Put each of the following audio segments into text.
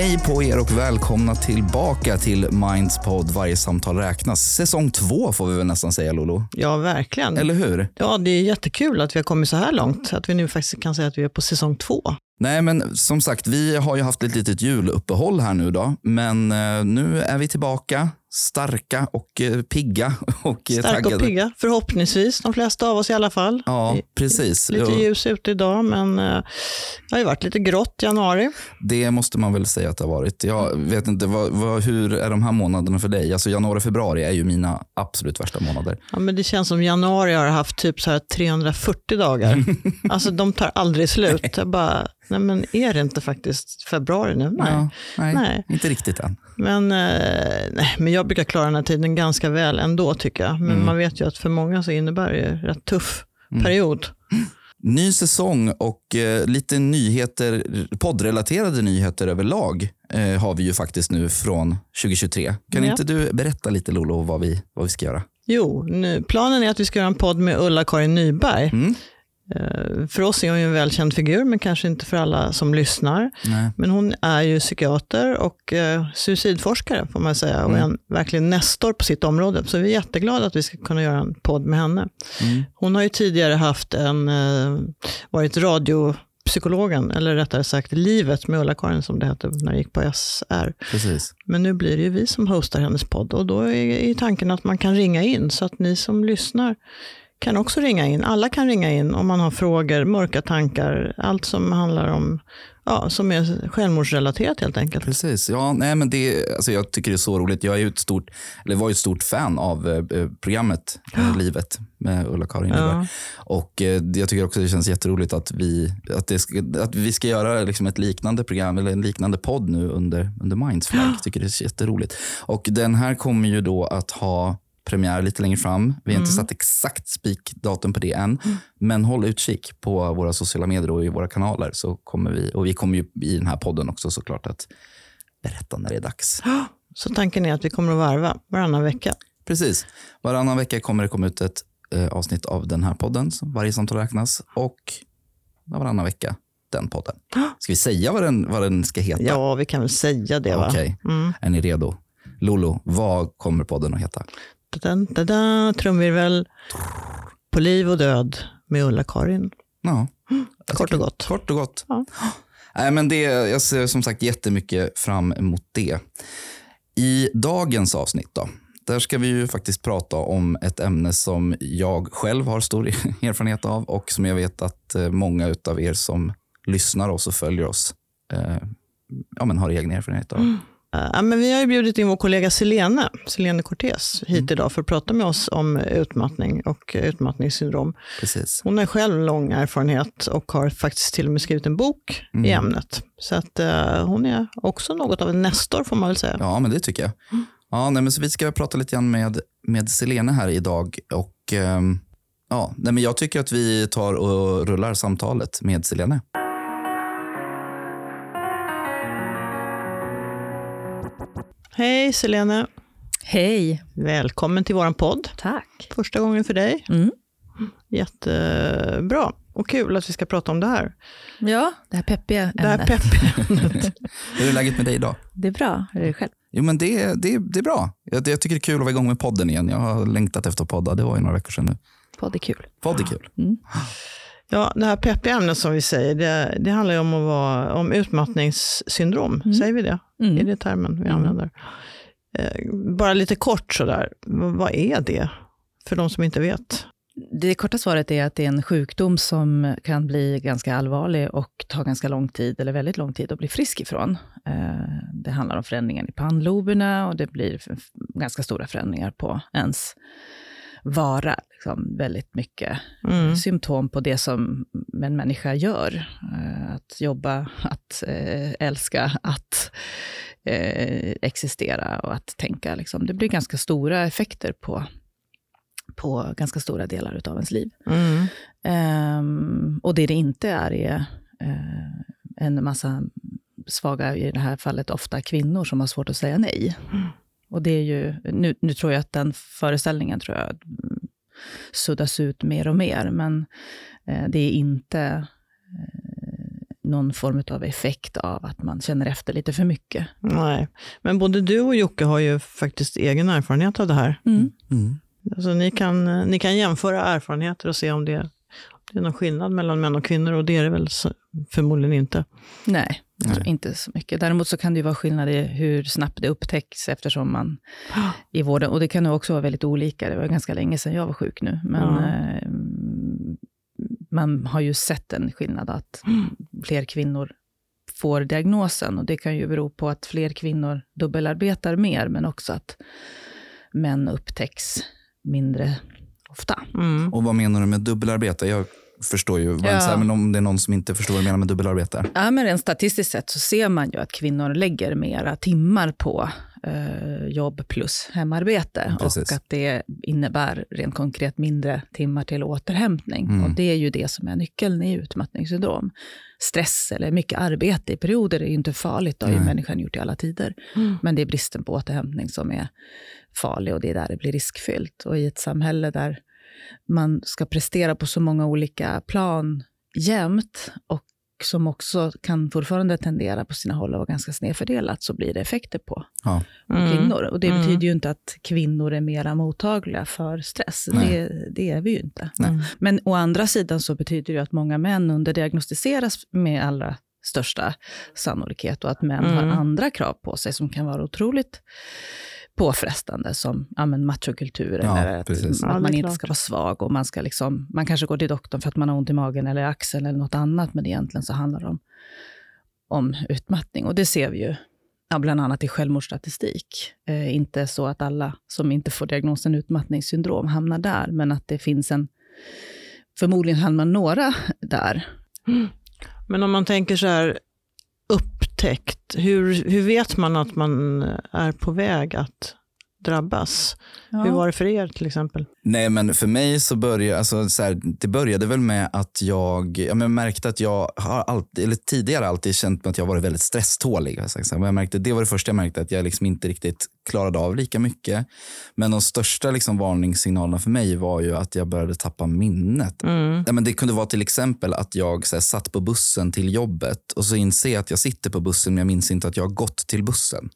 Hej på er och välkomna tillbaka till Minds podd Varje samtal räknas. Säsong två får vi väl nästan säga Lolo. Ja, verkligen. Eller hur? Ja, det är jättekul att vi har kommit så här långt. Att vi nu faktiskt kan säga att vi är på säsong två. Nej, men som sagt, vi har ju haft ett litet juluppehåll här nu då. Men eh, nu är vi tillbaka, starka och eh, pigga och eh, Starka taggade. och pigga, förhoppningsvis. De flesta av oss i alla fall. Ja, precis. Lite ljus ute idag, men eh, det har ju varit lite grått i januari. Det måste man väl säga att det har varit. Jag vet inte, vad, vad, hur är de här månaderna för dig? Alltså januari och februari är ju mina absolut värsta månader. Ja, men det känns som januari har haft typ så här 340 dagar. alltså de tar aldrig slut. Jag bara, nej men är det inte faktiskt februari nu? Nej. Ja, nej, Nej. inte riktigt än. Men, eh, nej, men jag brukar klara den här tiden ganska väl ändå tycker jag. Men Mm. man vet ju att för många så innebär det en rätt tuff period. Ny säsong och eh, lite nyheter, poddrelaterade nyheter överlag eh, har vi ju faktiskt nu från 2023. Kan Ja. inte du berätta lite Lolo vad vi, vad vi ska göra? Jo, nu, planen är att vi ska göra en podd med Ulla-Karin Nyberg. Mm. Eh, För oss är hon ju en välkänd figur, men kanske inte för alla som lyssnar. Nej. Men hon är ju psykiater och eh, suicidforskare får man säga och Mm. en verkligen nestor på sitt område. Så vi är jätteglada att vi ska kunna göra en podd med henne. Mm. Hon har ju tidigare haft en, eh, varit radiopsykologen, eller rättare sagt livet med Ulla-Karin som det hette när det gick på SR. Precis. Men nu blir det ju vi som hostar hennes podd och då är, är tanken att man kan ringa in så att ni som lyssnar kan också ringa in. Alla kan ringa in om man har frågor, mörka tankar, allt som handlar om, ja, som är självmordsrelaterat helt enkelt. Precis. Ja, nej, men det, alltså jag tycker det är så roligt. Jag är ett stort, eller var ett stort fan av eh, programmet eh, Livet med Ulla-Karin Ja. Och eh, jag tycker också det känns jätteroligt att vi, att det ska, att vi ska göra liksom ett liknande program eller en liknande podd nu under, under Minds flagg. tycker det är jätteroligt. Och den här kommer ju då att ha premiär lite längre fram. Vi har inte satt exakt spikdatum på det än. Men håll utkik på våra sociala medier och i våra kanaler. Så kommer vi, och vi kommer ju i den här podden också såklart att berätta när det är dags. Så tanken är att vi kommer att varva varannan vecka. Precis. Varannan vecka kommer det komma ut ett eh, avsnitt av den här podden. Varje samtal räknas. Och varannan vecka den podden. Ska vi säga vad den, vad den ska heta? Ja, vi kan väl säga det va? Okej, Mm. är ni redo? Lolo, vad kommer podden att heta? Trumvirvel. På liv och död med Ulla-Karin. Ja, Kort och gott. Kort och gott. Ja. Nej, men det, jag ser som sagt jättemycket fram emot det. I dagens avsnitt då, där ska vi ju faktiskt prata om ett ämne som jag själv har stor erfarenhet av och som jag vet att eh, många av er som lyssnar oss och följer oss eh, ja, men har egen erfarenhet av. Eh, Ja, men vi har ju bjudit in vår kollega Selene, Selene Cortés hit idag för att prata med oss om utmattning och eh, utmattningssyndrom. Precis. Hon har själv lång erfarenhet och har faktiskt till och med skrivit en bok i ämnet. Så att eh, hon är också något av en nestor får man väl säga. Ja, men det tycker jag. Ja, nej, men så vi ska prata lite grann med, med Selene här idag. Och, ehm, ja, nej, men jag tycker att vi tar och rullar samtalet med Selene. Hej Selene, Hej. välkommen till vår podd. Tack. Första gången för dig. Mm. Jättebra och kul att vi ska prata om det här. Ja, det här peppiga Det här ämnet. peppiga ämnet. Hur är läget med dig idag? Det är bra. Hur är det själv? Jo, men det, det, det är bra. Jag, jag tycker det är kul att vara igång med podden igen. Jag har längtat efter att podda. Det var ju några veckor sedan nu. Podd är kul. Podd är kul. Ja, det här peppiga ämnet som vi säger, det, det handlar ju om, att vara, om utmattningssyndrom. Säger vi det? Mm. Är det termen vi använder? Eh, bara lite kort sådär, vad är det? För de som inte vet. Det korta svaret är att det är en sjukdom som kan bli ganska allvarlig och ta ganska lång tid, eller väldigt lång tid, att bli frisk ifrån. Eh, Det handlar om förändringar i pannloberna och det blir ganska stora förändringar på ens vara. Liksom väldigt mycket Mm. symptom på det som en människa gör. Eh, Att jobba, att eh, älska, att eh, existera och att tänka. Liksom. Det blir ganska stora effekter på, på ganska stora delar av ens liv. Mm. Ehm, och det det inte är, är eh, en massa svaga, i det här fallet ofta kvinnor, som har svårt att säga nej. Och det är ju, nu, nu tror jag att den föreställningen tror jag suddas ut mer och mer, men eh, det är inte eh, någon form av effekt av att man känner efter lite för mycket. Nej, men både du och Jocke har ju faktiskt egen erfarenhet av det här. Mm. Mm. Alltså, ni, kan, ni kan jämföra erfarenheter och se om det, det är någon skillnad mellan män och kvinnor och det är det väl förmodligen inte. Nej, tror inte så mycket. Däremot så kan det ju vara skillnad i hur snabbt det upptäcks eftersom man i vården, och det kan nog också vara väldigt olika. Det var ganska länge sedan jag var sjuk nu, men Ja. eh, man har ju sett en skillnad att fler kvinnor får diagnosen och det kan ju bero på att fler kvinnor dubbelarbetar mer, men också att män upptäcks mindre ofta. Mm. Och vad menar du med dubbelarbete? Jag förstår ju, Ja. så här, men om det är någon som inte förstår vad du menar med dubbelarbete. Ja, men rent statistiskt sett så ser man ju att kvinnor lägger mera timmar på eh, jobb plus hemarbete. Precis. Och att det innebär rent konkret mindre timmar till återhämtning. Mm. Och det är ju det som är nyckeln i utmattningssyndrom. Stress eller mycket arbete i perioder är ju inte farligt, det har ju människan gjort i alla tider. Mm. Men det är bristen på återhämtning som är farlig och det är där det blir riskfyllt. Och i ett samhälle där man ska prestera på så många olika plan jämt och som också kan fortfarande tendera på sina håll att vara ganska snedfördelat, så blir det effekter på, Ja. på Mm. kvinnor. Och det Mm. betyder ju inte att kvinnor är mera mottagliga för stress. Det, det är vi ju inte. Nej. Men å andra sidan så betyder det att många män underdiagnostiseras med allra största sannolikhet och att män Mm. har andra krav på sig som kan vara otroligt påfrestande som ja, men machokultur Ja, eller att, precis. Ja, att man är inte klart. ska vara svag och man ska liksom, man kanske går till doktorn för att man har ont i magen eller axeln eller något annat, men egentligen så handlar det om, om utmattning och det ser vi ju ja, bland annat i självmordsstatistik. Eh, inte så att alla som inte får diagnosen utmattningssyndrom hamnar där, men att det finns en, förmodligen hamnar några där. Men om man tänker så här, upptäckt, hur, hur vet man att man är på väg att drabbas? Hur var det för er till exempel? Nej, men för mig så började, alltså, så här, det började väl med att jag, ja, men jag märkte att jag har alltid, eller tidigare alltid känt att jag varit väldigt stresstålig. har jag sagt. Så här, men Jag märkte, det var det första jag märkte, att jag liksom inte riktigt klarade av lika mycket. Men de största liksom, varningssignalerna för mig var ju att jag började tappa minnet. Mm. Ja, men det kunde vara till exempel att jag så här, satt på bussen till jobbet och så inser jag att jag sitter på bussen men jag minns inte att jag har gått till bussen.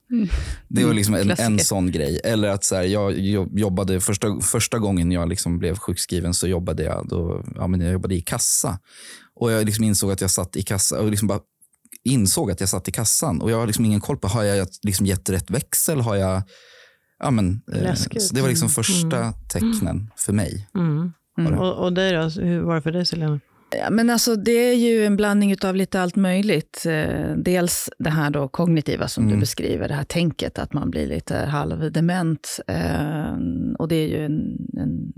Det var liksom en, en sån grej. Eller att så här, jag jo- jobbade första, första gången jag liksom blev sjukskriven så jobbade jag, då, ja, men jag jobbade i kassa. Och jag liksom insåg att jag satt i kassa och liksom bara insåg att jag satt i kassan. Och jag har liksom ingen koll på, har jag liksom gett rätt växel? Har jag... Ja, men, eh, så det var liksom Mm. första tecknen för mig. Mm. Mm. Och, och dig då, hur var det för dig Selena? Ja, men alltså, det är ju en blandning av lite allt möjligt. Eh, dels det här då kognitiva som du Mm. beskriver, det här tänket att man blir lite halvdement. Eh, och det är ju en, en,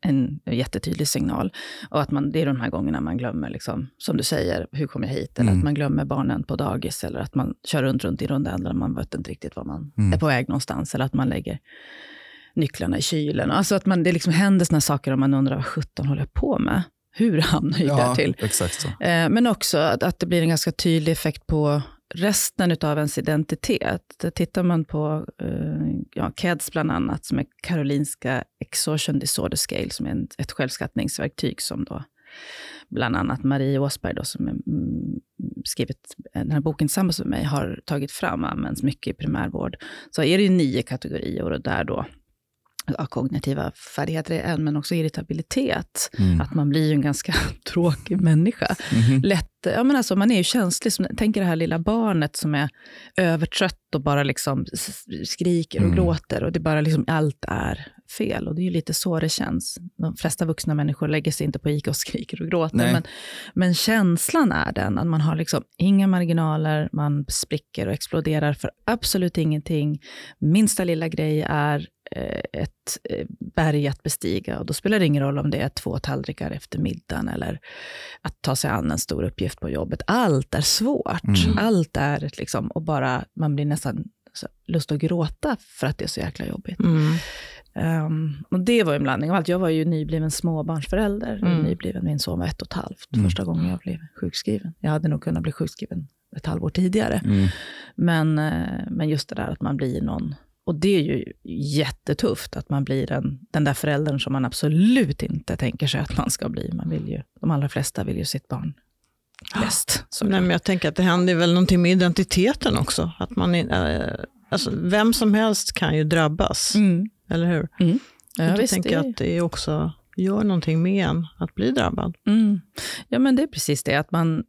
en, en jättetydlig signal. Och att man, det är de här gångerna man glömmer, liksom, som du säger, hur kom jag hit? Eller Mm. att man glömmer barnen på dagis, eller att man kör runt, runt i rondellen, man vet inte riktigt var man Mm. är på väg någonstans. Eller att man lägger nycklarna i kylen. Alltså att man, det liksom händer såna saker och man undrar, vad sjutton håller jag på med? Hur hamnar jag där till? exakt så. Eh, Men också att, att det blir en ganska tydlig effekt på resten av ens identitet. Tittar man på eh, ja, KEDS bland annat, som är Karolinska Exhaustion Disorder Scale, som är ett självskattningsverktyg som då bland annat Marie Åsberg, då, som mm, skrivit den här boken tillsammans med mig, har tagit fram och används mycket i primärvård. Så är det ju nio kategorier och där då ja, kognitiva färdigheter är en, men också irritabilitet. Mm. Att man blir ju en ganska tråkig människa. Mhm. Lätt, ja, men alltså, man är ju känslig. Som, tänk det här lilla barnet som är övertrött och bara liksom skriker och Mm. gråter. Och det bara liksom, allt är fel. Och det är ju lite så det känns. De flesta vuxna människor lägger sig inte på Ica och skriker och gråter. Men, men känslan är den att man har liksom inga marginaler, man spricker och exploderar för absolut ingenting. Minsta lilla grej är ett eh, berg att bestiga och då spelar det ingen roll om det är två tallrikar efter middagen eller att ta sig an en stor uppgift på jobbet. Allt är svårt. Mm. Allt är liksom, och bara man blir nästan lust att gråta för att det är så jäkla jobbigt. Mm. Ehm, och det var ju en blandning av allt. Jag var ju nybliven småbarnsförälder. Mm. Nybliven, min son var ett och ett halvt Mm. första gången jag blev sjukskriven. Jag hade nog kunnat bli sjukskriven ett halvår tidigare. Mm. Men, eh, men just det där att man blir någon, och det är ju jättetufft, att man blir den, den där föräldern som man absolut inte tänker sig att man ska bli. Man vill ju, de allra flesta vill ju sitt barn bäst. Nej, men jag tänker att det händer väl någonting med identiteten också. Att man, äh, alltså, vem som helst kan ju drabbas, Mm. eller hur? Mm. Ja, jag visst, tänker det- att det också gör någonting med en att bli drabbad. Mm. Ja, men det är precis det. Att man,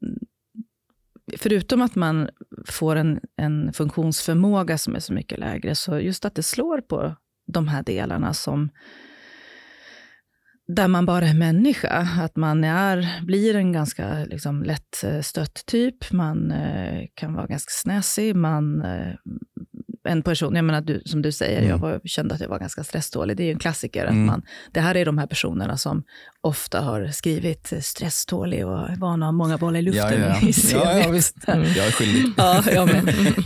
förutom att man får en, en funktionsförmåga som är så mycket lägre, så just att det slår på de här delarna som där man bara är människa. Att man är, blir en ganska liksom, lätt stött typ. Man eh, kan vara ganska snäsig. Man, eh, en person, jag menar du, som du säger, Mm. jag var, kände att jag var ganska stresstålig. Det är ju en klassiker. Mm. Att man, det här är de här personerna som ofta har skrivit stresstålig och är vana att ha många bollar i luften Ja, ja. i CV. Ja, ja, visst. Mm. Jag är skyldig. Ja, jag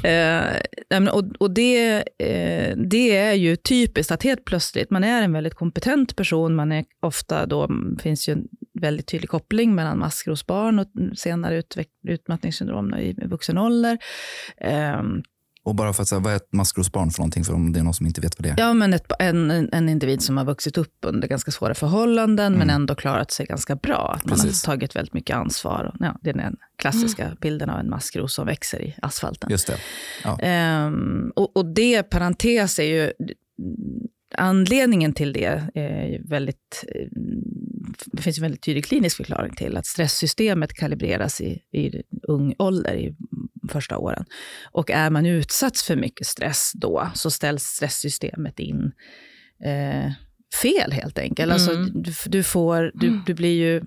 med. Eh, och och det, eh, det är ju typiskt att helt plötsligt, man är en väldigt kompetent person, man är ofta då, mm, finns ju en väldigt tydlig koppling mellan maskrosbarn och senare utmattningssyndrom i vuxen ålder. Eh, Och bara för att säga, vad är ett maskrosbarn för någonting? För om det är någon som inte vet vad det är. Ja, men ett, en, en individ som har vuxit upp under ganska svåra förhållanden, men Mm. ändå klarat sig ganska bra. Att man har tagit väldigt mycket ansvar. Ja, det är den klassiska bilden av en maskros som växer i asfalten. Just det. Ja. Ehm, och, och det, parentes, är ju... Anledningen till det är väldigt... eh, Det finns en väldigt tydlig klinisk förklaring till att stresssystemet kalibreras i, i ung ålder, i första åren. Och är man utsatt för mycket stress då, så ställs stresssystemet in eh, fel helt enkelt. Alltså, Mm. du, du, får, du, du blir ju...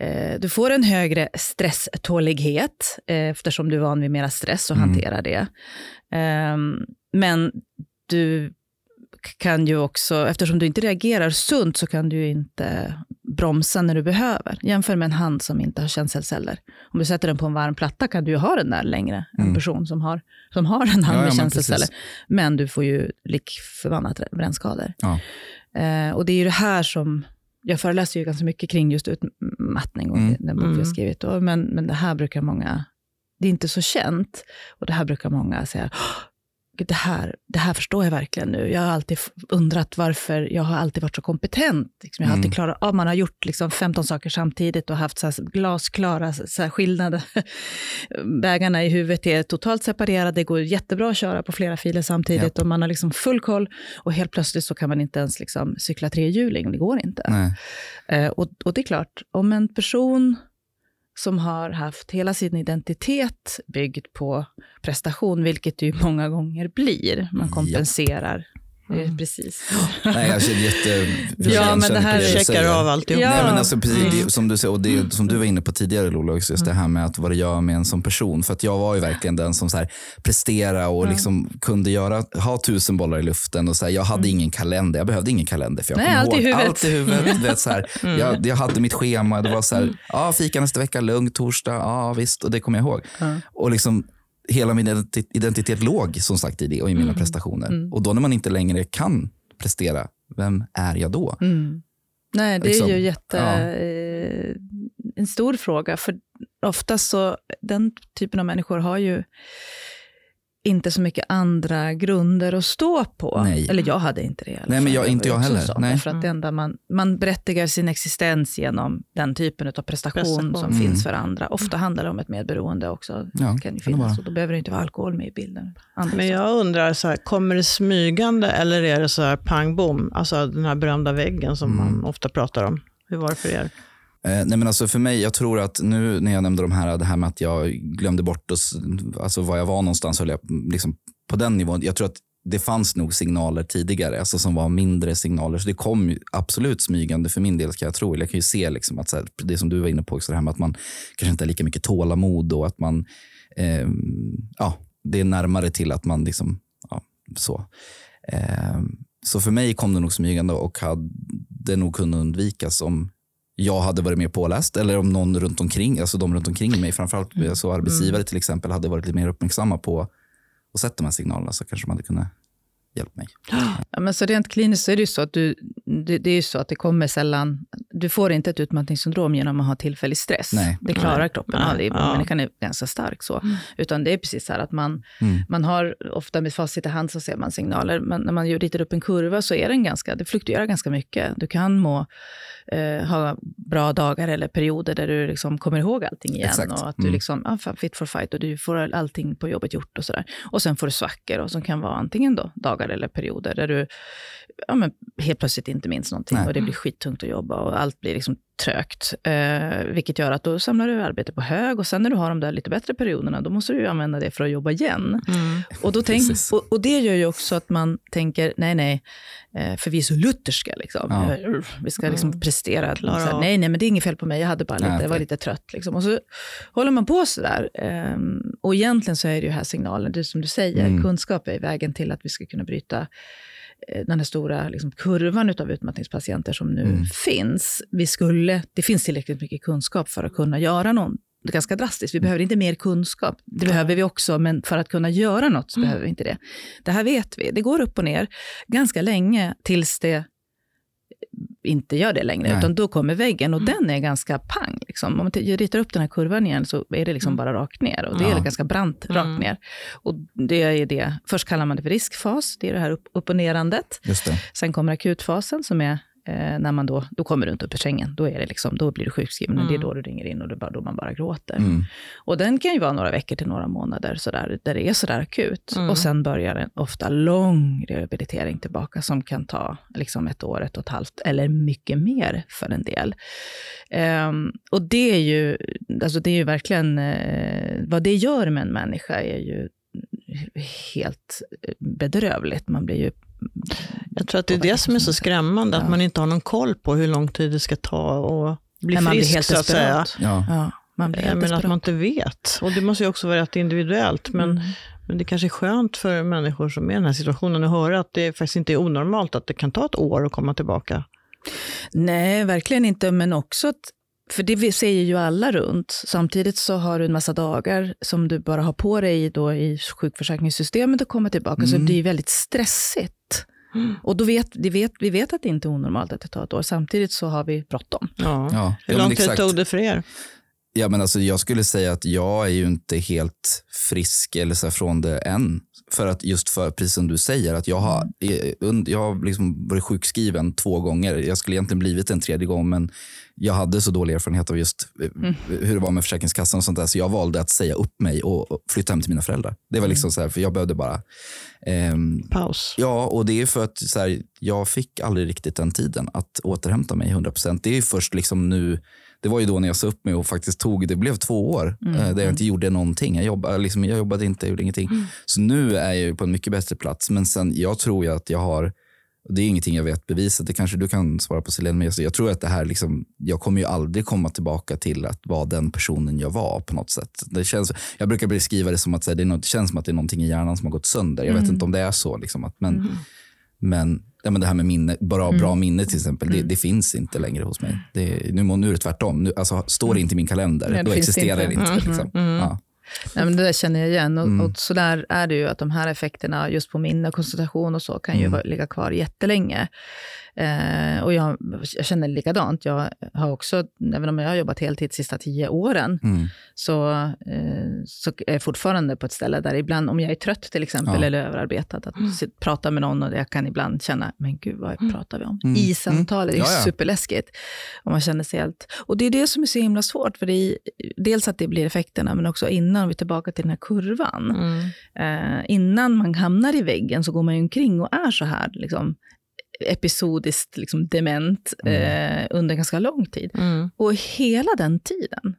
Eh, du får en högre stresstålighet eh, eftersom du är van vid mera stress och Mm. hanterar det. Ehm, men du kan ju också, eftersom du inte reagerar sunt så kan du ju inte bromsa när du behöver. Jämför med en hand som inte har känselceller. Om du sätter den på en varm platta kan du ju ha den där längre än en Mm. person som har, som har en hand Ja, ja, med men känselceller. precis. Men du får ju lik förbannat brännskador. Ja. Eh, och det är ju det här som, jag föreläser ju ganska mycket kring just utmattning och Mm. den bok jag Mm. har skrivit. Och, men, men det här brukar många, det är inte så känt. Och det här brukar många säga, "Åh, Gud, det här, det här förstår jag verkligen nu. Jag har alltid undrat varför jag har alltid varit så kompetent. Liksom, jag har Mm. alltid klarat av, man har gjort liksom 15 saker samtidigt och haft så glasklara så här skillnader. Vägarna i huvudet är totalt separerade, det går jättebra att köra på flera filer samtidigt och man har liksom full koll. Och helt plötsligt så kan man inte ens liksom cykla trehjuling, det går inte. Eh, och, och det är klart, om en person som har haft hela sin identitet byggd på prestation, vilket det ju många gånger blir, man kompenserar. Eh, Mm. precis. Nej, jag känner jätte... Ja, men det här Checkar av alltihop. Ja. Nej, men alltså, precis, Mm. det, som du säger, och det som du var inne på tidigare Lola, just det här med att vad det gör med en som person. För att jag var ju verkligen den som så här, presterade och Ja. liksom kunde göra, ha tusen bollar i luften. Och så här, jag hade ingen kalender, jag behövde ingen kalender. För jag Nej, kommer allt i ihåg huvudet. Allt i huvudet. Vet, så här, Mm. jag, jag hade mitt schema, det var så här, ja, fika nästa vecka, lugnt, torsdag, ja visst. Och det kommer jag ihåg. Och liksom hela min identi- identitet låg som sagt i det och i mina Mm. prestationer. Mm. Och då när man inte längre kan prestera, vem är jag då? Mm. Nej, det Liksom, är ju jätte, ja. eh, en stor fråga. För ofta så, den typen av människor har ju inte så mycket andra grunder att stå på. Nej. Eller jag hade inte det. i alla Nej, men jag- inte jag heller. så, Nej. För att det enda man, man berättigar sin existens genom den typen av prestation, Prestation. som Mm. finns för andra. Ofta handlar det om ett medberoende också. Ja, kan ju kan det finnas. Och då behöver det inte vara alkohol med i bilden. Andra Men saker. jag undrar, så här, kommer det smygande eller är det så här pang bom? Alltså den här berömda väggen som Mm. man ofta pratar om. Hur var det för er? Eh, nej men alltså för mig, jag tror att nu när jag nämnde de här, det här med att jag glömde bort och, alltså var jag var någonstans, höll jag liksom på den nivån. Jag tror att det fanns nog signaler tidigare, alltså som var mindre signaler. Så det kom absolut smygande för min del, ska jag tro. Jag kan ju se liksom att så här, det som du var inne på, också det här med att man kanske inte har lika mycket tålamod och att man, eh, ja, det är närmare till att man liksom, ja, så. Eh, så för mig kom det nog smygande och hade nog kunnat undvikas om jag hade varit mer påläst eller om någon runt omkring, alltså de runt omkring mig, framförallt alltså arbetsgivare till exempel, hade varit lite mer uppmärksamma på och sett de här signalerna så kanske man hade kunnat hjälpt mig. Ja, men så rent kliniskt så är det ju så att du, det, det är ju så att det kommer sällan, du får inte ett utmattningssyndrom genom att ha tillfällig stress. Nej. Det klarar Nej. kroppen Nej. aldrig, Ja. människan är ganska stark så. Mm. Utan det är precis så här att man, Mm. man har, ofta med facit i hand så ser man signaler, men när man ritar upp en kurva så är den ganska, det fluktuerar ganska mycket. Du kan må, eh, ha bra dagar eller perioder där du liksom kommer ihåg allting igen. Exakt. Och att du Mm. liksom, fan, fit for fight och du får allting på jobbet gjort och sådär. Och sen får du svackor och som kan vara antingen då dagar eller perioder där du ja, men helt plötsligt inte minns någonting Nej. och det blir skittungt att jobba och allt blir liksom trögt. Eh, vilket gör att då samlar du arbete på hög och sen när du har de där lite bättre perioderna, då måste du ju använda det för att jobba igen. Mm. Och, då tänk, och, och det gör ju också att man tänker, nej, nej, eh, för vi är så lutherska. Liksom. Ja. Eh, Vi ska liksom Mm. prestera. Så här, nej, nej, men det är inget fel på mig. Jag hade bara lite, jag var lite trött. Liksom. Och så håller man på sådär. ehm, och egentligen så är det ju här signalen, det som du säger, Mm. kunskap är vägen till att vi ska kunna bryta eh, den här stora liksom, kurvan av utmattningspatienter som nu Mm. finns. Vi skulle, det finns tillräckligt mycket kunskap för att kunna göra någon ganska drastiskt. Vi behöver inte mer kunskap. Det behöver vi också, men för att kunna göra något så Mm. behöver vi inte det. Det här vet vi. Det går upp och ner ganska länge tills det inte gör det längre, Nej. utan då kommer väggen och Mm. den är ganska pang. Liksom. Om man ritar upp den här kurvan igen så är det liksom Mm. bara rakt ner och det är Ja. ganska brant Mm. rakt ner. Och det är det, först kallar man det för riskfas, det är det här upp, upp och nerandet. Just det. Sen kommer akutfasen som är när man då, då kommer du inte upp ur sängen. Då, är det liksom, då blir du sjukskriven och det är Mm. då du ringer in och det är bara, då man bara gråter. Mm. Och den kan ju vara några veckor till några månader sådär, där det är sådär akut. Mm. Och sen börjar en ofta lång rehabilitering tillbaka som kan ta liksom ett år, ett och ett halvt eller mycket mer för en del. Ehm, och det är ju, alltså det är ju verkligen, eh, vad det gör med en människa är ju helt bedrövligt. Man blir ju Jag tror att det är det som är så skrämmande, att man inte har någon koll på hur lång tid det ska ta och bli blir frisk helt så att säga. desperat. Ja. Ja, man blir helt Men att man inte vet. Och det måste ju också vara rätt individuellt. Men, Mm. men det kanske är skönt för människor som är i den här situationen att höra att det faktiskt inte är onormalt att det kan ta ett år att komma tillbaka. Nej, verkligen inte, men också att för det vi säger ju alla runt. Samtidigt så har du en massa dagar som du bara har på dig då i sjukförsäkringssystemet att komma tillbaka. Så Mm. det är väldigt stressigt. Och då vet, det vet, vi vet att det inte är onormalt att det tar ett år. Samtidigt så har vi bråttom. Ja. Ja. Hur lång tid tog det för er? Ja, men alltså, jag skulle säga att jag är ju inte helt frisk eller så från det än. För att just för, precis som du säger, att jag har, eh, und- jag har liksom varit sjukskriven två gånger. Jag skulle egentligen blivit en tredje gång, men jag hade så dålig erfarenhet av just eh, hur det var med Försäkringskassan och sånt där. Så jag valde att säga upp mig och flytta hem till mina föräldrar. Det var liksom så här, för jag behövde bara ehm, Paus. Ja, och det är för att så här, jag fick aldrig riktigt den tiden att återhämta mig 100%. Det är först liksom nu, det var ju då när jag sa upp mig och faktiskt tog, det blev två år eh, där jag inte gjorde någonting. Jag jobbade, liksom, jag jobbade inte, jag gjorde ingenting. Så nu är jag ju på en mycket bättre plats. Men sen, jag tror ju att jag har, det är ingenting jag vet bevisat, det kanske du kan svara på Selene, men jag- tror att det här, liksom, jag kommer ju aldrig komma tillbaka till att vara den personen jag var på något sätt. Det känns, jag brukar beskriva det som att här, det, är något, det känns som att det är någonting i hjärnan som har gått sönder. Jag vet inte om det är så. Liksom, att, men, men, ja, men det här med minne, bra, bra minne till exempel, det, det finns inte längre hos mig. Det, nu, nu är det tvärtom. Nu, alltså, står det inte i min kalender, Nej, det då existerar det inte. inte. Liksom. Ja. Nej, men det där känner jag igen. Och, Mm. och så där är det ju att de här effekterna just på minne och koncentration och så kan ju Mm. ligga kvar jättelänge. Eh, och jag, jag känner likadant. Jag har också, även om jag har jobbat heltid de sista tio åren, Mm. så, eh, så är jag fortfarande på ett ställe där ibland, om jag är trött till exempel, Ja. eller överarbetad, att sit, prata med någon och jag kan ibland känna, men gud, vad pratar vi om? Mm. I samtalet, det är superläskigt. Och man känner sig helt... Och det är det som är så himla svårt, för det är, dels att det blir effekterna, men också innan vi är tillbaka till den här kurvan. Mm. Eh, innan man hamnar i väggen så går man ju omkring och är så här liksom, episodiskt liksom, dement eh, under ganska lång tid. Mm. Och hela den tiden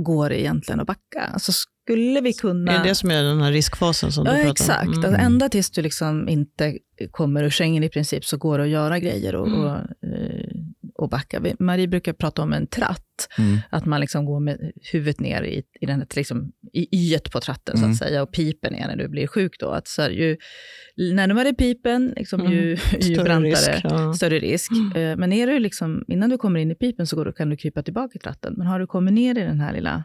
går det egentligen att backa. Alltså skulle vi kunna... Är det det som är den här riskfasen som Ja, du pratar exakt. om? Mm. Alltså, ända tills du liksom inte kommer ur sängen i princip så går det att göra grejer och, Mm. och, eh, och backa. Marie brukar prata om en tratt, Mm. att man liksom går med huvudet ner i, i, den här, liksom, i yet på tratten så Mm. att säga och pipen är när du blir sjuk. Då. Att så här, ju närmare pipen, liksom, Mm. ju, ju Större brantare, risk, ja. större risk. Eh, Men är du liksom, innan du kommer in i pipen så går du, kan du krypa tillbaka i tratten. Men har du kommit ner i den här lilla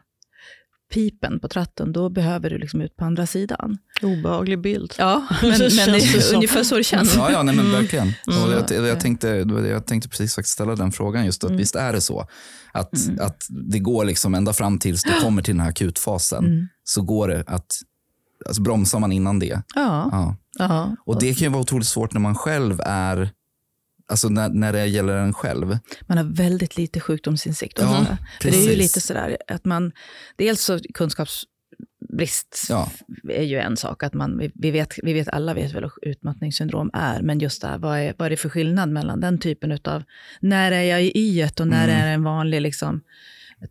pipen på tratten, då behöver du liksom ut på andra sidan. Obehaglig bild. Ja, men, men det ungefär så det känns. Ja, ja nej, men verkligen. Mm. Och jag, jag, tänkte, jag tänkte precis faktiskt ställa den frågan. just att Mm. Visst är det så att, Mm. att det går liksom ända fram tills du kommer till den här akutfasen. Mm. Så går det att alltså bromsar man innan det. Ja, Ja. ja. Och det kan ju vara otroligt svårt när man själv är Alltså när, när det gäller en själv. man har väldigt lite sjukdomsinsikt. Ja. För det är ju lite sådär att man, dels så kunskapsbrist Ja. är ju en sak, att man, vi, vet, vi vet alla vet väl vad utmattningssyndrom är, men just det här, vad är, vad är det för skillnad mellan den typen av, när är jag i yet och när Mm. är en vanlig liksom,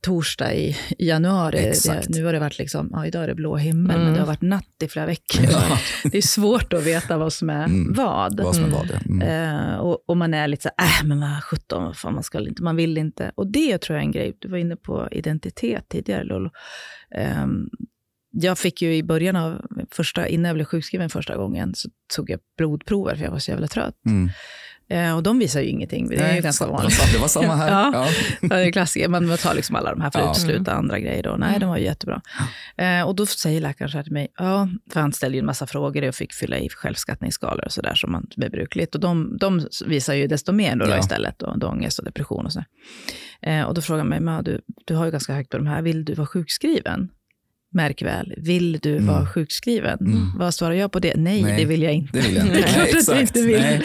torsdag i, i januari. Det, nu har det varit liksom, ja, idag är det blå himmel, Mm. men det har varit natt i flera veckor. Ja. Det är svårt att veta vad som är Mm. vad. Vad som är Mm. vad det. Mm. Eh, och, och man är lite så här, äh, men vad sjutton, fan, man, ska inte, man vill inte. Och det tror jag är en grej, du var inne på identitet tidigare Lolo. Ehm, jag fick ju i början av, första, innan jag blev sjukskriven första gången, så tog jag blodprover för jag var så jävla trött. Mm. Eh, och de visar ju ingenting, det är ju ganska vanligt. Det var samma här. Ja. Ja. Ja, det är klassiker. Man tar liksom alla de här för att Ja. utesluta andra grejer. Då. Nej, de var ju jättebra. Eh, och då säger läkaren så här till mig, ja, för han ställde ju en massa frågor och fick fylla i självskattningsskalor och sådär som man är brukligt. Och de, de visar ju desto mer då, då Ja. istället, då, då ångest och depression och så. Eh, och då frågar han mig, du, du har ju ganska högt på de här, vill du vara sjukskriven? Märk väl, vill du Mm. vara sjukskriven? Mm. Vad svarar jag på det? Nej, Nej, det vill jag inte. Det vill jag inte. Nej, exakt. inte vill. Nej.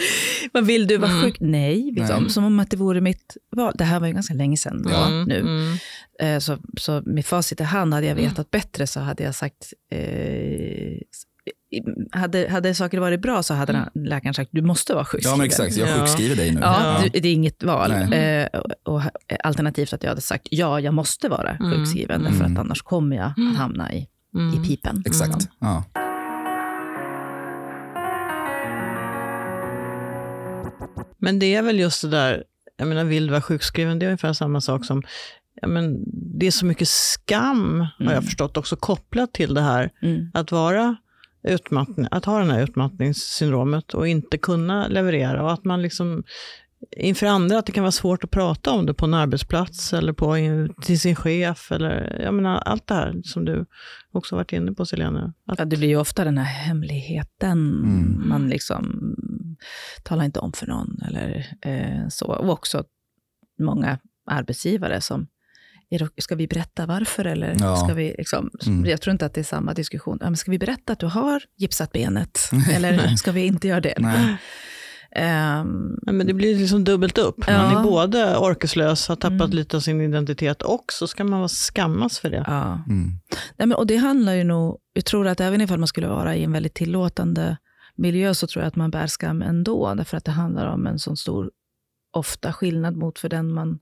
Vad vill du vara Mm. sjuk? Nej, liksom. Nej. som om att det vore mitt val. Det här var ju ganska länge sedan då, Ja. nu. Mm. Eh, Så, så med facit i hand, hade jag vetat bättre så hade jag sagt, eh, hade, hade saker varit bra så hade den- läkaren sagt, du måste vara sjukskriven. Ja, men exakt. Jag Ja. sjukskriver dig nu. Ja, Ja. Det, det är inget val. Eh, och, och, alternativt att jag hade sagt, ja, jag måste vara Mm. sjukskriven, Mm. därför att annars kommer jag att hamna i, Mm. i pipen. Exakt. Ja. Men det är väl just det där, jag menar vill du vara sjukskriven, det är ungefär samma sak som, ja, men det är så mycket skam, har jag Mm. förstått, också kopplat till det här, Mm. att vara utmattning, att ha det här utmattningssyndromet och inte kunna leverera och att man liksom inför andra, att det kan vara svårt att prata om det på en arbetsplats eller på, till sin chef eller jag menar allt det här som du också varit inne på Selena. Att, Ja, det blir ju ofta den här hemligheten. Mm. Man liksom talar inte om för någon. Eller, eh, så. Och också många arbetsgivare som, ska vi berätta varför? Eller Ja. ska vi, liksom, Mm. Jag tror inte att det är samma diskussion. Ja, men ska vi berätta att du har gipsat benet? eller ska vi inte göra det? Nej. Ja, men det blir liksom dubbelt upp. Man Ja. är både orkeslös, har tappat Mm. lite av sin identitet och så ska man vara skammas för det. ja. Mm. Nej, men, och det handlar ju nog, jag tror att även ifall man skulle vara i en väldigt tillåtande miljö så tror jag att man bär skam ändå, därför att det handlar om en sån stor, ofta skillnad mot för den man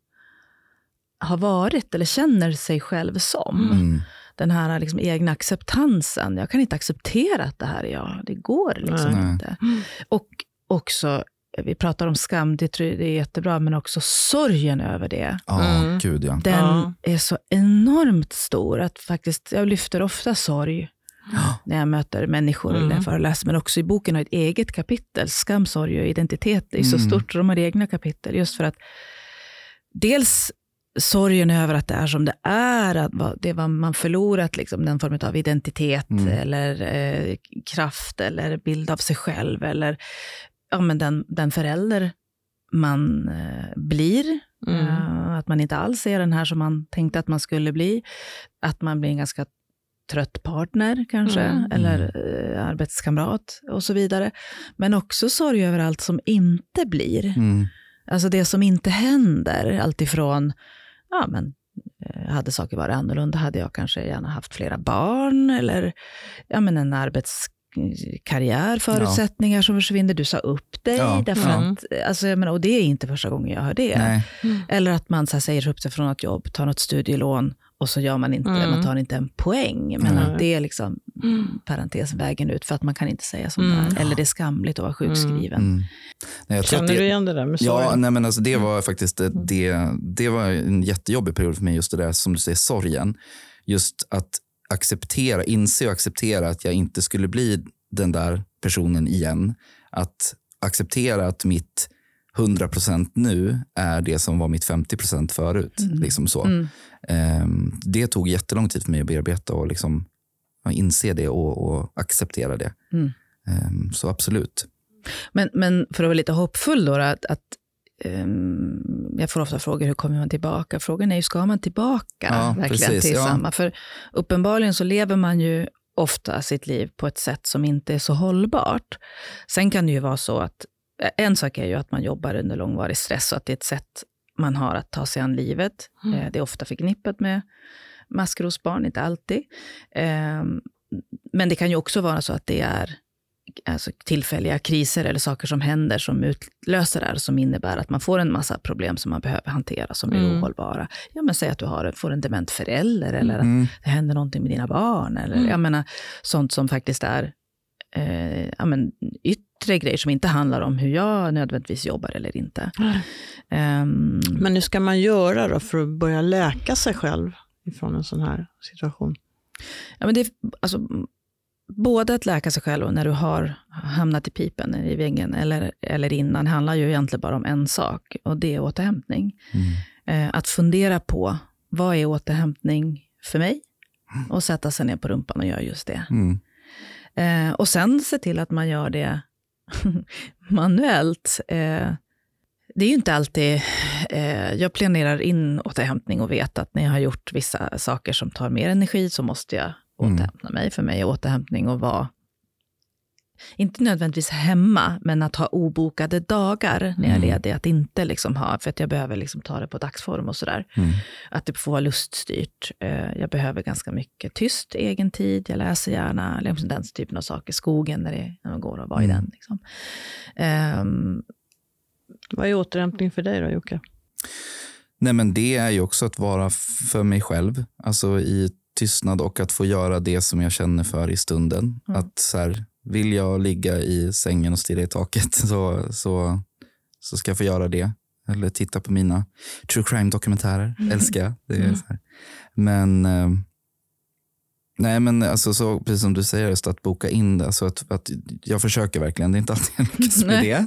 har varit eller känner sig själv som. Mm. Den här liksom egna acceptansen. Jag kan inte acceptera att det här är jag. Det går liksom Nej. inte. Och också, vi pratar om skam, det, tror jag, det är jättebra, men också sorgen över det. Ja, Mm. gud ja. Den Ja. är så enormt stor. att faktiskt, Jag lyfter ofta sorg när jag möter människor Mm. eller föreläser. Men också i boken har ett eget kapitel. Skam, sorg och identitet Det är så Mm. stort. och De har egna kapitel. Just för att dels sorgen över att det är som det är. Att det vad man förlorat, liksom, den formen av identitet Mm. eller eh, kraft eller bild av sig själv. Eller ja, men den, den förälder man eh, blir. Mm. Eh, att man inte alls är den här som man tänkte att man skulle bli. Att man blir en ganska trött partner kanske, Mm. eller eh, arbetskamrat och så vidare. Men också sorg över allt som inte blir. Mm. Alltså det som inte händer, alltifrån, ja men, eh, hade saker varit annorlunda hade jag kanske gärna haft flera barn, eller ja men en arbetskarriär, förutsättningar som försvinner, du sa upp dig, Ja. därför Mm. att, alltså jag menar, och det är inte första gången jag hör det. Nej. Eller att man så här, säger upp sig från ett jobb, tar något studielån och så gör man inte, Mm. man tar inte en poäng. Men Nej. att det är liksom, parentes, vägen ut för att man kan inte säga som Mm. det. Eller det är skamligt att vara sjukskriven. Mm. Nej, Känner det- du igen det där med Ja, sorgen? nej, men alltså det var faktiskt det, det, det var en jättejobbig period för mig, just det där som du säger, sorgen. Just att acceptera, inse och acceptera att jag inte skulle bli den där personen igen. Att acceptera att mitt 100% nu är det som var mitt 50% förut. Mm. Liksom så. Mm. Ehm, det tog jättelång tid för mig att bearbeta och liksom, inse det och, och acceptera det. Mm. Ehm, så absolut. Men, men för att vara lite hoppfull då, att, att ehm, jag får ofta frågor, hur kommer man tillbaka? Frågan är ju, ska man tillbaka Ja, verkligen precis, till ja. samma? För uppenbarligen så lever man ju ofta sitt liv på ett sätt som inte är så hållbart. Sen kan det ju vara så att, en sak är ju att man jobbar under långvarig stress och att det är ett sätt man har att ta sig an livet. Mm. Eh, Det är ofta förknippat med maskrosbarn, inte alltid. Ehm, Men det kan ju också vara så att det är alltså tillfälliga kriser eller saker som händer som utlöser det här, som innebär att man får en massa problem som man behöver hantera, som blir Mm. ohållbara. Ja, men säg att du har, får en dement förälder, eller att Mm. det händer någonting med dina barn, eller Mm. jag menar, sånt som faktiskt är eh, ja, men, yttre grejer som inte handlar om hur jag nödvändigtvis jobbar eller inte. Ehm, Men hur ska man göra då för att börja läka sig själv ifrån en sån här situation? Ja, men det alltså, både att läka sig själv och när du har hamnat i pipen, i väggen, eller, eller innan, handlar ju egentligen bara om en sak, och det är återhämtning. Mm. Eh, att fundera på, vad är återhämtning för mig? Och sätta sig ner på rumpan och göra just det. Mm. Eh, och sen se till att man gör det manuellt. Eh, det är ju inte alltid... Eh, jag planerar in återhämtning och vet att när jag har gjort vissa saker som tar mer energi så måste jag. Återhämta mig. För mig är återhämtning att vara, inte nödvändigtvis hemma, men att ha obokade dagar när jag är Mm. ledig. Att inte liksom ha, för att jag behöver liksom ta det på dagsform och sådär. Mm. Att det får vara luststyrt. Eh, Jag behöver ganska mycket tyst egen tid. Jag läser gärna liksom den typen av saker. Skogen när, det, när man går och vara i Mm. den. Liksom. Ehm, Vad är återhämtning för dig då, Jocke? Nej, men det är ju också att vara för mig själv, alltså i tystnad och att få göra det som jag känner för i stunden. Mm. Att så här, vill jag ligga i sängen och stirra i taket så, så, så ska jag få göra det. Eller titta på mina true crime-dokumentärer. Älskar jag. Det är Mm. så här. Men, eh, nej, men alltså, så, precis som du säger, just att boka in det. Alltså att, att jag försöker verkligen. Det är inte alltid jag lyckas med det.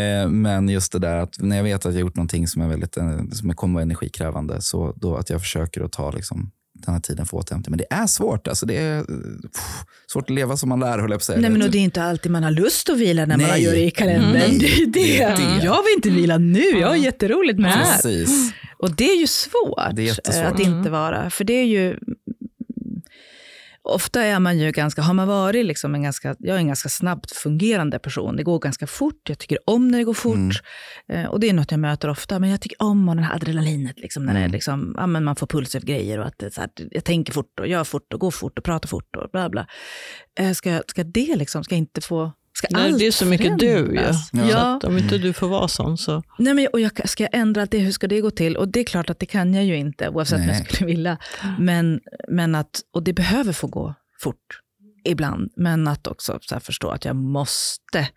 Eh, men just det där att när jag vet att jag gjort någonting som är väldigt eh, som kommer vara energikrävande, så då att jag försöker att ta liksom, den här tiden för återhämtning. Men det är svårt. Alltså, det är pff, svårt att leva som man lär, höll jag på att säga. nej, men och det är inte alltid man har lust att vila när man Nej. gör det i kalendern. Nej, Det är det. det är det. Jag vill inte vila nu, jag har jätteroligt med det här. Precis. Och det är ju svårt, Det är eh, att inte vara, för det är ju... Ofta är man ju ganska, har man varit liksom en ganska, jag är en ganska snabbt fungerande person. Det går ganska fort, jag tycker om när det går fort. Mm. Eh, och det är något jag möter ofta, men jag tycker om den här adrenalinet, liksom, när det är Mm. liksom, ja, man får puls över grejer och att det här, jag tänker fort och gör fort och går fort och pratar fort och bla bla. Eh, ska, ska det liksom, ska inte få, ska Nej, allt det är så mycket du ju. förändras? Ja. Ja, att om inte du får vara sån så... Nej, men, och jag, ska jag ändra allt det, hur ska det gå till? Och det är klart att det kan jag ju inte, oavsett om Nej. jag skulle vilja. Men, men att, och det behöver få gå fort ibland, men att också så här, förstå att jag måste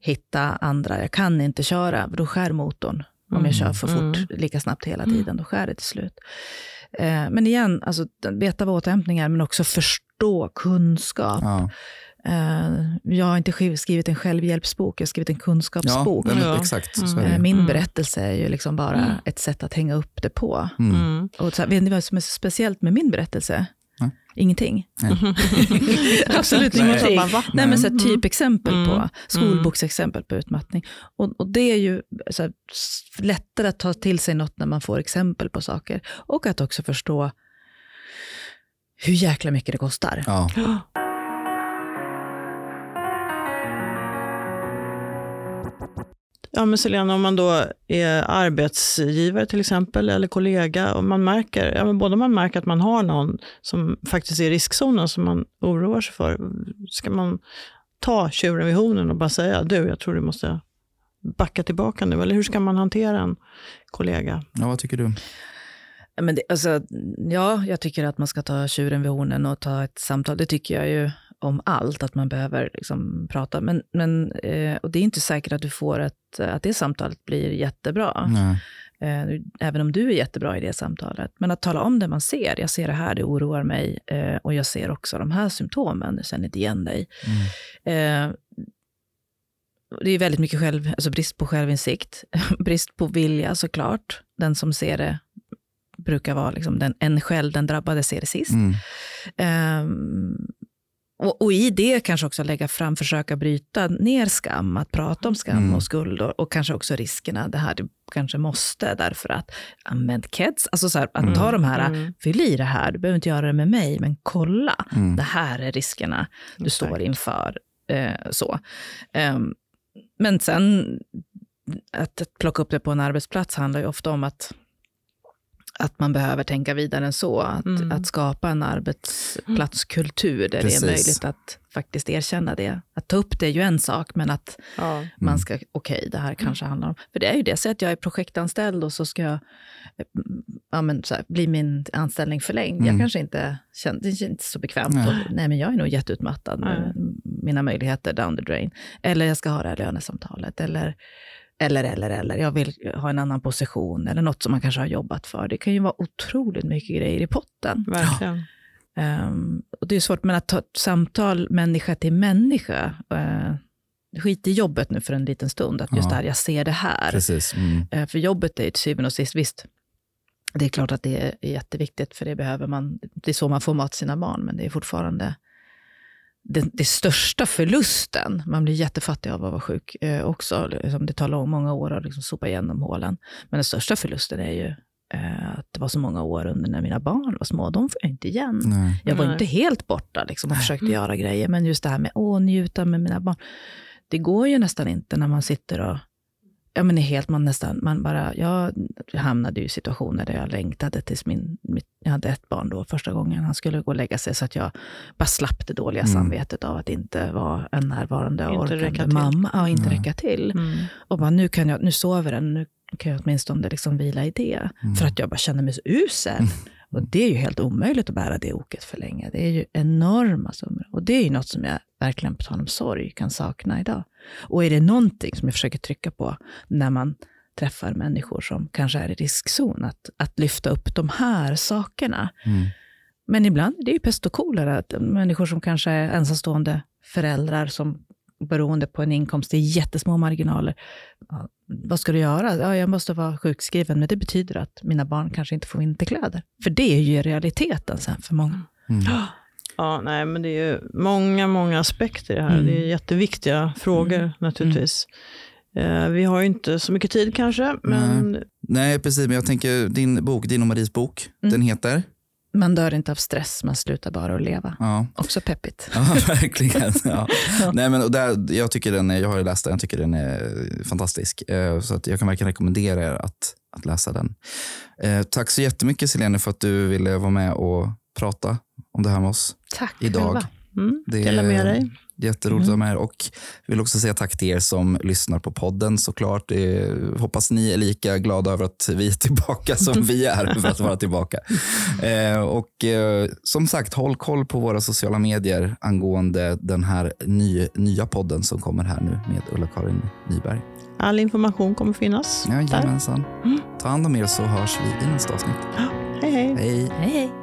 hitta andra. Jag kan inte köra, för då skär motorn. Om jag kör för fort Mm. lika snabbt hela tiden, då skär det till slut. Eh, men igen, alltså, veta vad återhämtning är, men också förstå kunskap. Ja, jag har inte skrivit en självhjälpsbok, jag har skrivit en ja kunskapsbok. men, Ja. exakt. Mm. är Eh. Min Mm. berättelse är ju liksom bara Mm. ett sätt att hänga upp det på. Mm. Mm. Och så vet ni vad som är så speciellt med min berättelse? Nej. Ingenting. Nej. Absolut Nej. ingenting. Va? Nej, men så här, Mm. typexempel Mm. på, skolboksexempel på utmattning. Och, och det är ju så här, lättare att ta till sig något när man får exempel på saker. Och att också förstå hur jäkla mycket det kostar. Ja. Ja, men Selena, om man då är arbetsgivare till exempel, eller kollega, och man märker, ja, men både man märker att man har någon som faktiskt är i riskzonen, som man oroar sig för, ska man ta tjuren vid hornen och bara säga, du, jag tror du måste backa tillbaka nu, eller hur ska man hantera en kollega? ja, vad tycker du? Men det, alltså, ja, jag tycker att man ska ta tjuren vid hornen och ta ett samtal. Det tycker jag ju om allt, att man behöver liksom prata. Men, men, eh, och det är inte säkert att du får ett, att det samtalet blir jättebra. Eh, även om du är jättebra i det samtalet. Men att tala om det man ser. Jag ser det här, det oroar mig. Eh, och jag ser också de här symptomen, jag känner inte igen dig. Mm. Eh, det är väldigt mycket själv, alltså brist på självinsikt, brist på vilja såklart. Den som ser det brukar vara liksom den, en själv, den drabbade ser det sist. Mm. Um, och, och, i det kanske också lägga fram, försöka bryta ner skam, att prata om skam Mm. och skuld och, och kanske också riskerna. Det här du kanske måste därför att använd KEDS, alltså så här, att ta de här, Mm. fyll i det här, du behöver inte göra det med mig, men kolla, Mm. det här är riskerna du Exakt. står inför. Eh, så. Ehm, men sen, att, att plocka upp det på en arbetsplats handlar ju ofta om att att man behöver tänka vidare än så. Att, Mm. att skapa en arbetsplatskultur där Precis. det är möjligt att faktiskt erkänna det. Att ta upp det är ju en sak, men att Ja. man ska, okej, det här kanske handlar om... För det är ju det, säg att jag är projektanställd och så ska jag eh, ja, men så här, bli min anställning förlängd. Mm. Jag kanske inte känner, det känns inte så bekvämt. Nej. Och, nej, men jag är nog jätteutmattad med mina möjligheter down the drain. Eller jag ska ha det här lönesamtalet. Eller, eller, eller, eller, jag vill ha en annan position. Eller något som man kanske har jobbat för. Det kan ju vara otroligt mycket grejer i potten. Verkligen. Ehm, och det är svårt, men att ta ett samtal människa till människa. Uh, skit i jobbet nu för en liten stund. Att just Ja. det här, jag ser det här. Precis. Mm. Eh, För jobbet är ju till syvende och sist, visst, det är klart att det är jätteviktigt, för det behöver man. Det är så man får mat sina barn, men det är fortfarande det, det största förlusten. Man blir jättefattig av att vara sjuk eh, också. Liksom, det tar lång, många år att liksom sopa igen de hålen. Men den största förlusten är ju eh, att det var så många år under när mina barn var små. De får jag inte igen. Nej. Jag var Nej. inte helt borta liksom, och försökte göra grejer, men just det här med att njuta med mina barn. Det går ju nästan inte när man sitter och Ja, men är helt, man nästan, man bara, jag hamnade ju i situationer där jag längtade tills min, mitt, jag hade ett barn då första gången, han skulle gå och lägga sig, så att jag bara slapp det dåliga Mm. samvetet av att inte vara en närvarande och Inte orkande mamma. Ja, inte Nej. räcka till. Mm. Och bara, nu, kan jag, nu sover den, nu kan jag åtminstone liksom vila i det. Mm. För att jag bara känner mig så usel. Och det är ju helt omöjligt att bära det oket för länge. Det är ju enorma summor. Och det är ju något som jag verkligen på tal om sorg kan sakna idag. Och är det någonting som jag försöker trycka på när man träffar människor som kanske är i riskzon, att, att lyfta upp de här sakerna. Mm. Men ibland är det ju pest och kolera, att människor som kanske är ensamstående föräldrar som beroende på en inkomst, det är jättesmå marginaler. Ja, vad ska du göra? Ja, jag måste vara sjukskriven, men det betyder att mina barn kanske inte får vinterkläder. För det är ju realiteten sen för många. Mm. Ja, nej, men det är ju många, många aspekter i det här. Mm. Det är jätteviktiga frågor naturligtvis. Eh, vi har ju inte så mycket tid kanske, men Nej, precis. Men jag tänker din bok, din och Maries bok, Mm. den heter? Man dör inte av stress, man slutar bara att leva. Ja. Också peppigt. Ja, verkligen. Ja. Nej, men, och där, jag, tycker den är, jag har ju läst den, jag tycker den är fantastisk. Eh, Så att jag kan verkligen rekommendera er att, att läsa den. Eh, tack så jättemycket Selene för att du ville vara med och prata om det här med oss. Tack Idag. själva. Mm, Det dela med dig. Jätteroligt att vara med och vill också säga tack till er som lyssnar på podden såklart. Det, hoppas ni är lika glada över att vi är tillbaka som vi är för att vara tillbaka. Eh, och eh, som sagt, håll koll på våra sociala medier angående den här ny, nya podden som kommer här nu med Ulla-Karin Nyberg. All information kommer finnas där. Jajamensan. Ta hand om er så hörs vi i nästa avsnitt. Hej hej. Hej. Hej, hej.